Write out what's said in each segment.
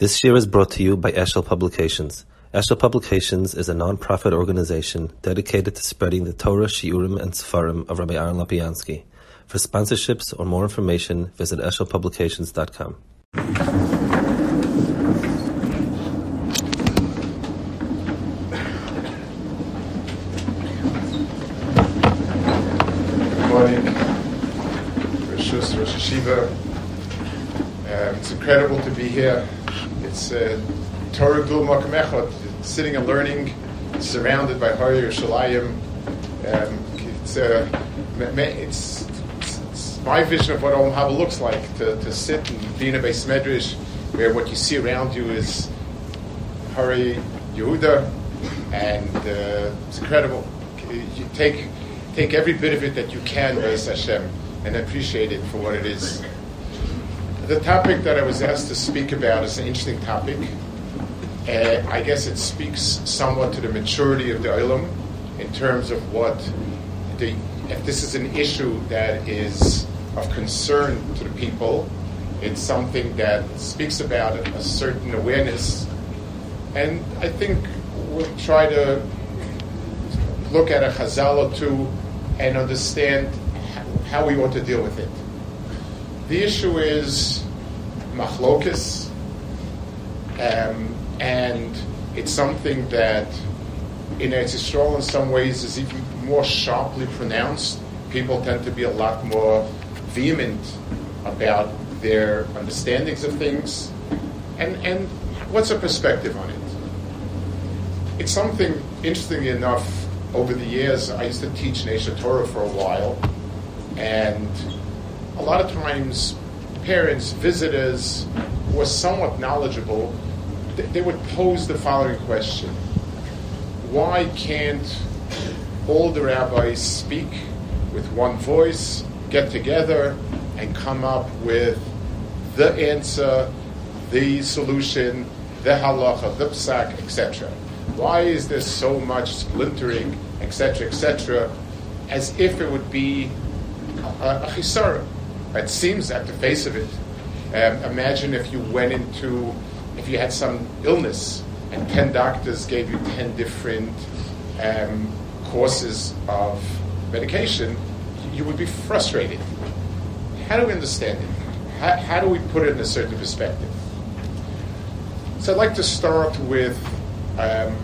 This year is brought to you by Eshel Publications. Eshel Publications is a non-profit organization dedicated to spreading the Torah, Shiurim, and Sefarim of Rabbi Aaron Lopiansky. For sponsorships or more information, visit eshelpublications.com. Morning, Rosh. Um, it's incredible to be here. It's uh, Torah Gul Makom Echad, sitting and learning, surrounded by Hari Yerushalayim. Um, it's, uh, it's, it's, it's my vision of what Olam Haba looks like to, to sit and in a beis medrash where what you see around you is Hari Yehuda, and uh, it's incredible. You take take every bit of it that you can, Beis Hashem, and appreciate it for what it is. The topic that I was asked to speak about is an interesting topic. Uh, I guess it speaks somewhat to the maturity of the Olam in terms of what the if this is an issue that is of concern to the people, it's something that speaks about a certain awareness, and I think we'll try to look at a chazal or two and understand how we want to deal with it. The issue is machlokis, um, and it's something that in Eretz Yisrael in some ways is even more sharply pronounced. People tend to be a lot more vehement about their understandings of things. And, and what's a perspective on it? It's something, interestingly enough, over the years, I used to teach Nesha Torah for a while, and a lot of times, parents, visitors were somewhat knowledgeable, th- they would pose the following question Why can't all the rabbis speak with one voice, get together, and come up with the answer, the solution, the halacha, the psak, etc.? Why is there so much splintering, etc., etc., as if it would be a, a? It seems at the face of it. Um, imagine if you went into, if you had some illness and 10 doctors gave you 10 different um, courses of medication, you would be frustrated. How do we understand it? How, how do we put it in a certain perspective? So I'd like to start with um,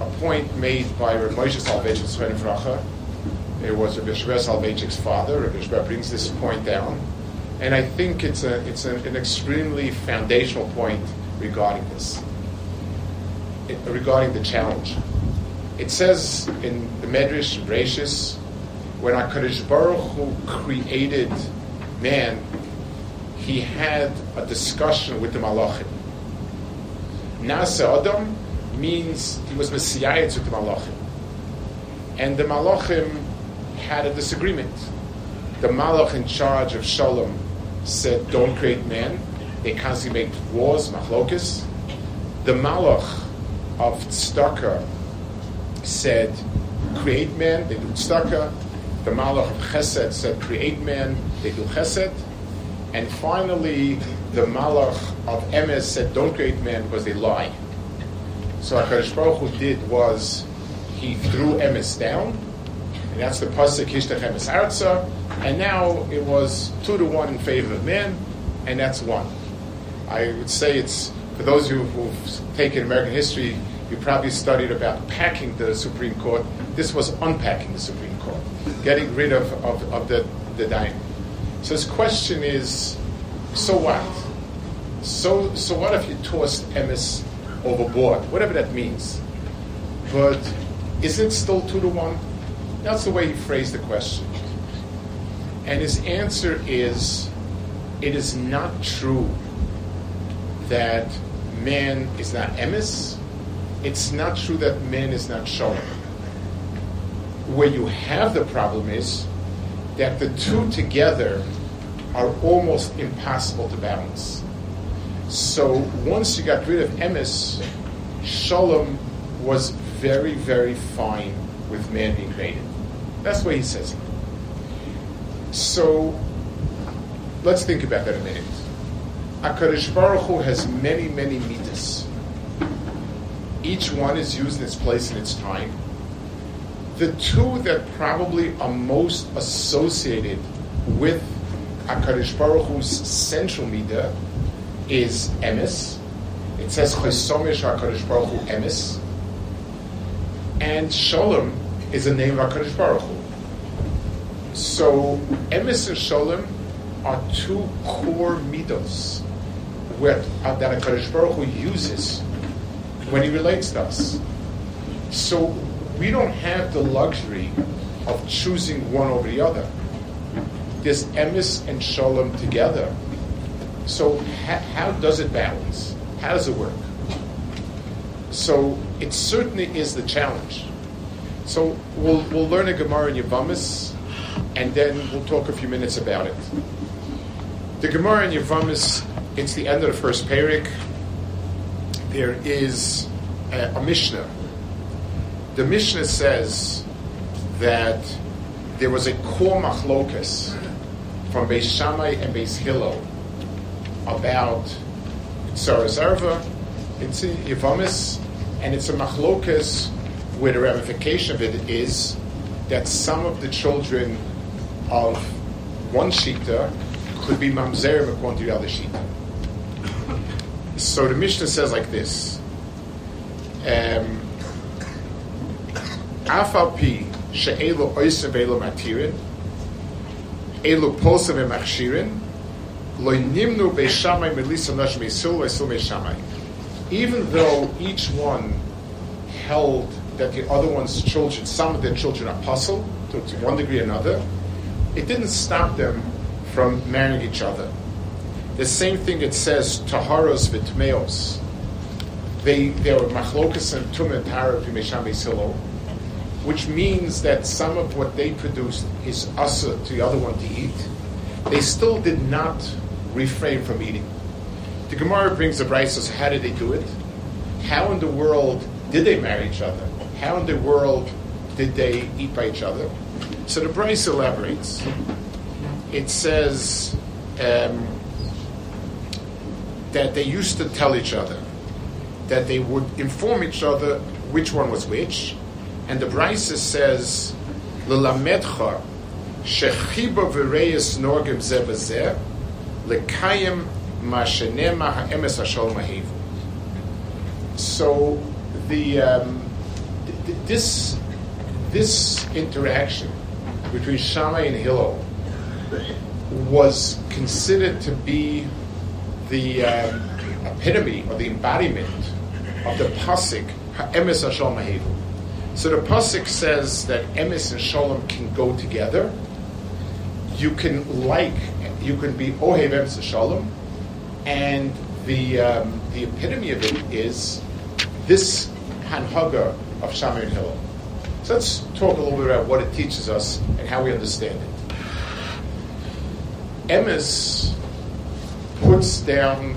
a point made by Rav Moshe Soloveitchik Tzven Vracha. It was Rabbi Shver Soloveitchik's father. Rabbi Shver brings this point down, and I think it's a it's a, an extremely foundational point regarding this, it, regarding the challenge. It says in the Medrash Rashis, when Hakadosh Baruch Hu created man, he had a discussion with the Malachim. Nasa Adam means he was Messiah to the Malachim. And the Malachim had a disagreement. The Malach in charge of Shalom said, don't create man. They constantly make wars, machlokas. The Malach of Tzedakah said, create man, they do Tzedakah. The Malach of Chesed said, create man, they do Chesed. And finally, the Malach of Emes said, don't create man because they lie. So HaKadosh Baruch Hu did was, he threw Emes down, and that's the Pasuk Hishtach Emes Arza, and now it was two to one in favor of man, and that's one. I would say it's, for those of you who've taken American history, you probably studied about packing the Supreme Court. This was unpacking the Supreme Court, getting rid of, of, of the, the dying. So his question is, so what? So, so what if you tossed Emes overboard, whatever that means? But is it still two to one? That's the way he phrased the question. And his answer is, it is not true that man is not Emes. It's not true that man is not Shalom. Where you have the problem is that the two together are almost impossible to balance. So once you got rid of Emes, Shalom was very, very fine with man being created. That's what he says. So let's think about that a minute. HaKadosh Baruch Hu has many, many midas. Each one is used in its place and its time. The two that probably are most associated with HaKadosh Baruch Hu's central midah is emes. It says Chesomish HaKadosh Baruch Hu emes. And Shalom is the name of HaKadosh Baruch Hu. So emes and Shalom are two core midos where, uh, that HaKadosh Baruch Hu uses when he relates to us. So we don't have the luxury of choosing one over the other. There's emes and shalom together. So ha- how does it balance? How does it work? So it certainly is the challenge. So we'll, we'll learn a Gemara in Yavamis, and then we'll talk a few minutes about it. The Gemara in Yavamis, it's the end of the first parak. There is a, a Mishnah. The Mishnah says that there was a core machlokas from Beis Shammai and Beis Hillel about Tsaras Arva, it's in Yavamis, and it's a machlokas where the ramification of it is that some of the children of one shita could be mamzerim according to the other shita. So the Mishnah says like this: um, Afal pi she'elu oisim ve'elu matirin, elu posa ve'machshirin, lo nimnu be'shamay melisa nash me'sil ve'sil me'shamay. Even though each one held that the other one's children, some of their children are puzzle to, to one degree or another, it didn't stop them from marrying each other. The same thing it says, taharos v'tmeos. They, they were machlokas and tum and tara which means that some of what they produced is asa to the other one to eat. They still did not refrain from eating. The Gemara brings the brisa. How did they do it? How in the world did they marry each other? How in the world did they eat by each other? So the brisa elaborates. It says um, that they used to tell each other that they would inform each other which one was which, and the brisa says, "L'lamedcha shechiba v'reyes norgim zeh v'zeh lekayim mashenema ha'emes hashol mahivu." So the um, this this interaction between Shammai and Hillel was considered to be the um, epitome or the embodiment of the pasuk Emes Hashalom Mahevu. So the pasuk says that Emes and Shalom can go together. You can like, you can be Ohev Emes and Shalom, and the um, the epitome of it is this hanhaga of Shammai Hillel. So let's talk a little bit about what it teaches us and how we understand it. Emes puts down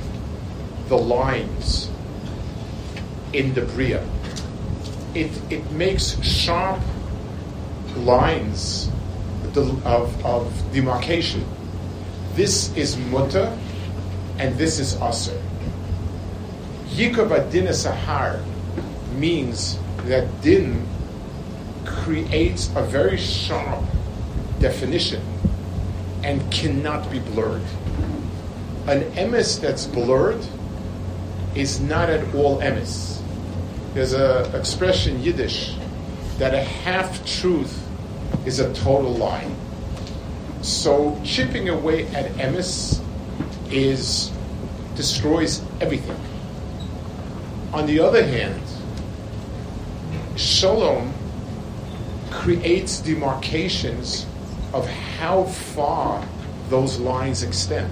the lines in the Bria. It, it makes sharp lines of, of demarcation. This is mutter and this is aser. Yikav din sahar means that din creates a very sharp definition and cannot be blurred. An emes that's blurred is not at all emes. There's an expression Yiddish that a half truth is a total lie. So chipping away at emes is destroys everything. On the other hand, shalom creates demarcations of how far those lines extend.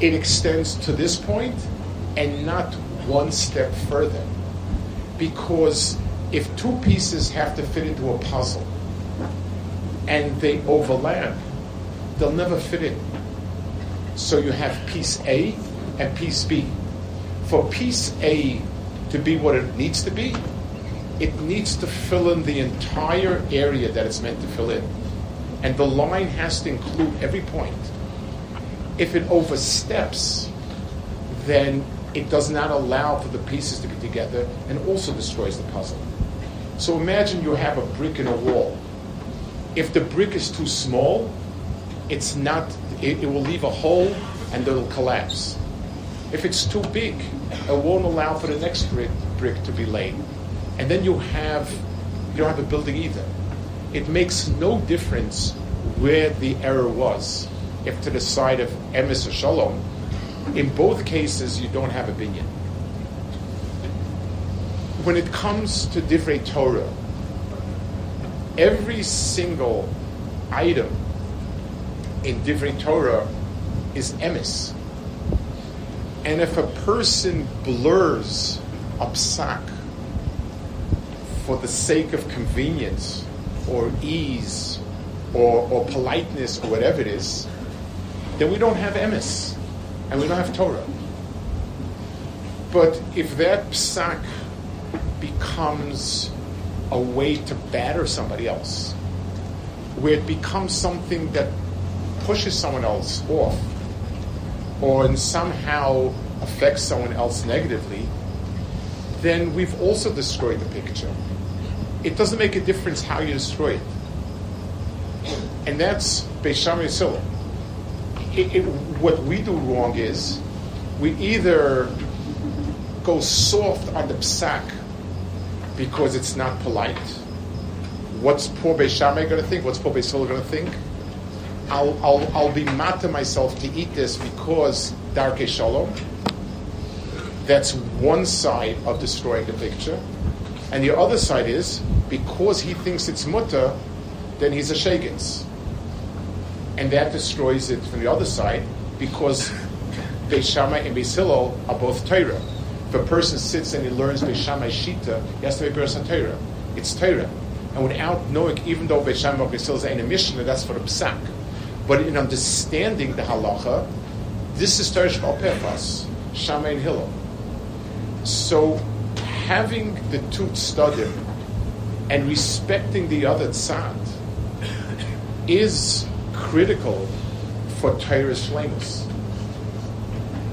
It extends to this point and not one step further. Because if two pieces have to fit into a puzzle and they overlap, they'll never fit in. So you have piece A and piece B. For piece A to be what it needs to be, it needs to fill in the entire area that it's meant to fill in. And the line has to include every point. If it oversteps, then it does not allow for the pieces to be together and also destroys the puzzle. So imagine you have a brick in a wall. If the brick is too small, it's not, it, it will leave a hole and it'll collapse. If it's too big, it won't allow for the next brick, brick to be laid. And then you have, you don't have a building either. It makes no difference where the error was. If to the side of emes or shalom, in both cases you don't have a binyan. When it comes to divrei Torah, every single item in divrei Torah is emes. And if a person blurs a psak for the sake of convenience or ease or, or politeness or whatever it is, then we don't have emes and we don't have Torah. But if that psak becomes a way to batter somebody else, where it becomes something that pushes someone else off, or somehow affects someone else negatively, then we've also destroyed the picture. It doesn't make a difference how you destroy it. And that's Beisham Yisrael. What we do wrong is we either go soft on the psak because it's not polite. What's poor Beis Shammai going to think? What's poor Beis Hillel going to think? I'll, I'll, I'll be mad to myself to eat this because Darke Shalom. That's one side of destroying the picture. And the other side is, because he thinks it's mutter, then he's a shagins. And that destroys it from the other side, because Beis Shammai and Beis Hillel are both Torah. If a person sits and he learns Beis Shammai Shita, he has to be Beres Torah. It's Torah. And without knowing, even though Beis Shammai and Beis Hillel is a Mishnah, that's for the Psak. But in understanding the halacha, this is Torah Shmalpefas, Shammai and Hillel. So having the two tzadim and respecting the other tzad is critical for Torah's shlemus.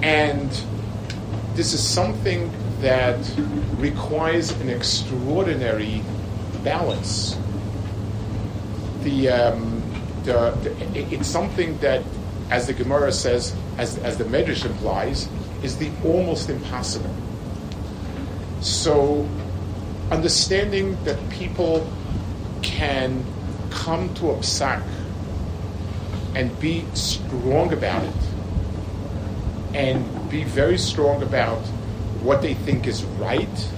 And this is something that requires an extraordinary balance. The um, the, the, it's something that, as the Gemara says, as, as the Medrash implies, is the almost impossible. So, understanding that people can come to a psak and be strong about it, and be very strong about what they think is right,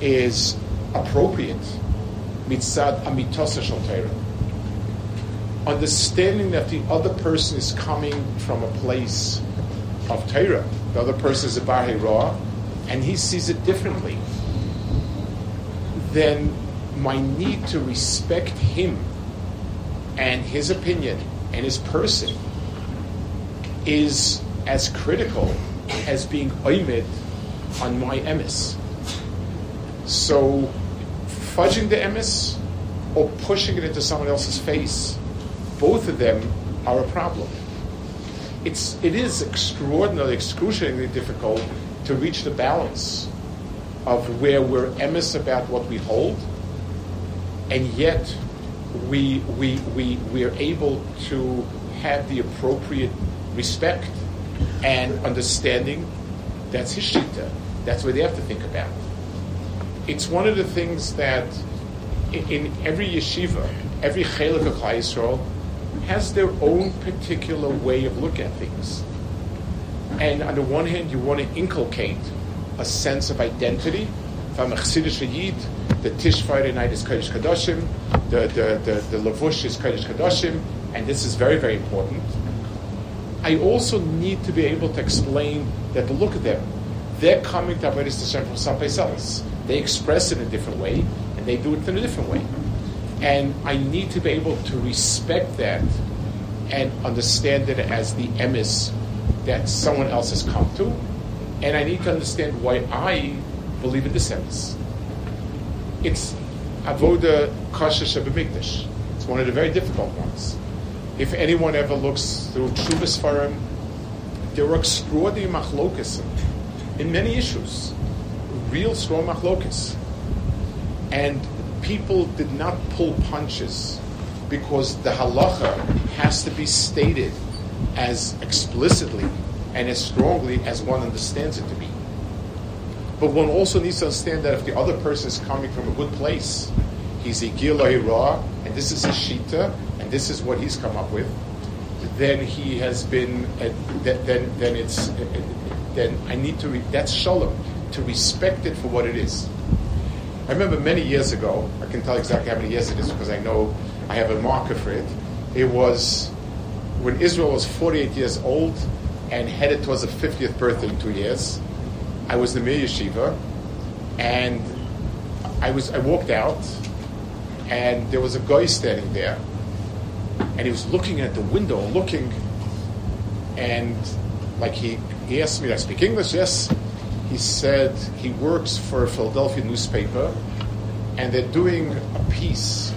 is appropriate. Mitzad amitosa shal understanding that the other person is coming from a place of Torah. The other person is a Bahei Ra, and he sees it differently. Then my need to respect him and his opinion and his person is as critical as being oimid on my emis. So, fudging the emis or pushing it into someone else's face both of them are a problem. It's, it is extraordinarily, excruciatingly difficult to reach the balance of where we're emis about what we hold, and yet we, we, we, we are able to have the appropriate respect and understanding. That's his. That's what they have to think about. It's one of the things that in, in every yeshiva, every chelik of Yisrael, has their own particular way of looking at things. And on the one hand, you want to inculcate a sense of identity. If I'm a Chassidish Yid, the Tish Friday night is Kodesh Kadoshim, the, the, the, the Lavush is Kodesh Kadoshim, and this is very, very important. I also need to be able to explain that, look at them, they're coming to Avodah Hashem from someplace else. They express it in a different way, and they do it in a different way. And I need to be able to respect that and understand it as the emis that someone else has come to. And I need to understand why I believe in this emis. It's avoda kasha shabamikdash. It's one of the very difficult ones. If anyone ever looks through Chuvas Farim, there were extraordinary machlokas in many issues, real strong machlokas. And people did not pull punches because the halacha has to be stated as explicitly and as strongly as one understands it to be. But one also needs to understand that if the other person is coming from a good place, he's a Gila and this is a Shita, and this is what he's come up with, then he has been, uh, then, then it's, uh, then I need to, re- that's shalom, to respect it for what it is. I remember many years ago, I can tell exactly how many years it is because I know I have a marker for it. It was when Israel was 48 years old and headed towards the 50th birthday in two years. I was in the Mir Yeshiva, and I was I walked out, and there was a guy standing there, and he was looking at the window, looking, and like he he asked me, "I speak English?" Yes. He said he works for a Philadelphia newspaper, and they're doing a piece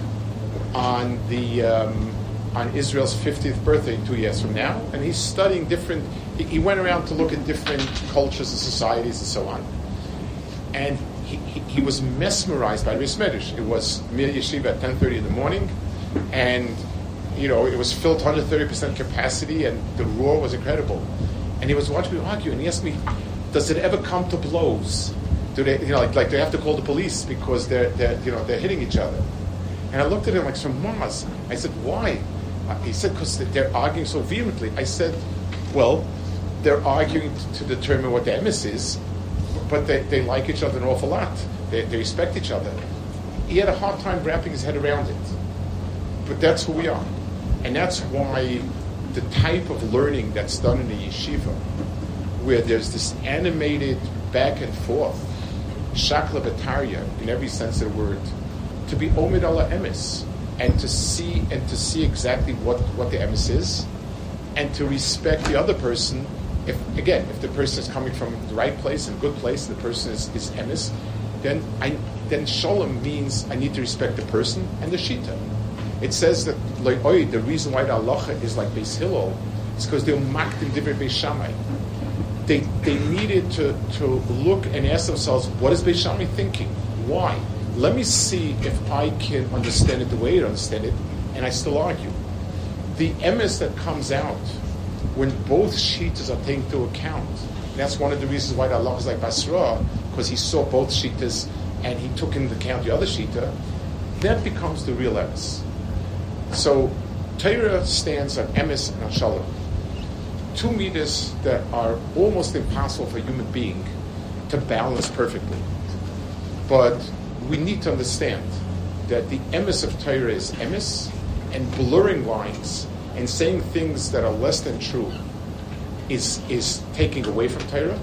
on the um, on Israel's 50th birthday two years from now, and he's studying different. He, he went around to look at different cultures and societies and so on, and he, he, he was mesmerized by Ris Medish. It was Mir Yeshiva at 10:30 in the morning, and you know it was filled 130 percent capacity, and the roar was incredible. And he was watching me argue, and he asked me, "Does it ever come to blows? Do they, you know, like, like they have to call the police because they're, they're you know they're hitting each other?" And I looked at him like some Mars. I said, "Why?" Uh, he said, because they're arguing so vehemently. I said, well, they're arguing to determine what the emes is, but they, they like each other an awful lot. They, they respect each other. He had a hard time wrapping his head around it. But that's who we are. And that's why the type of learning that's done in the yeshiva, where there's this animated back and forth, shakla bataria, in every sense of the word, to be omid ala emes, and to see and to see exactly what, what the emes is, and to respect the other person. If again, if the person is coming from the right place and good place, the person is, is emes, then I then shalom means I need to respect the person and the shita. It says that like, oy, the reason why the halacha is like Beis Hillel is because they're makdim different Beis Shammai. They, they needed to, to look and ask themselves, what is Beis Shammai thinking? Why? Let me see if I can understand it the way you understand it, and I still argue. The emes that comes out when both shitas are taken into account, that's one of the reasons why Allah is like Basra, because he saw both shitas and he took into account the other shita, that becomes the real emes. So Torah stands on emes and on shalom. Two meters that are almost impossible for a human being to balance perfectly. But we need to understand that the emes of Torah is emes, and blurring lines and saying things that are less than true is, is taking away from Torah.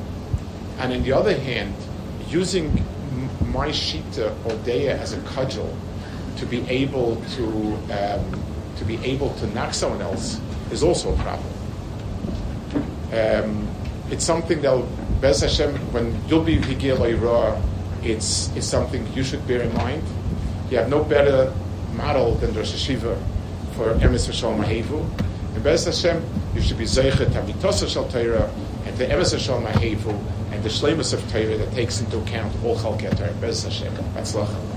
And on the other hand, using my shita or deya as a cudgel to be able to um, to be able to knock someone else is also a problem. Um, it's something that Bez Hashem, when you'll be higil it's, it's something you should bear in mind. You have no better model than the Rosh Hashiva for Emes V'Shalom Mahevu. And Bez Hashem, you should be Zeichet Hamitosa Shal Torah and the Emes V'Shalom Mahevu and the Shlemus of Torah that takes into account all Chalket Torah. Bez Hashem. That's Batzlachah.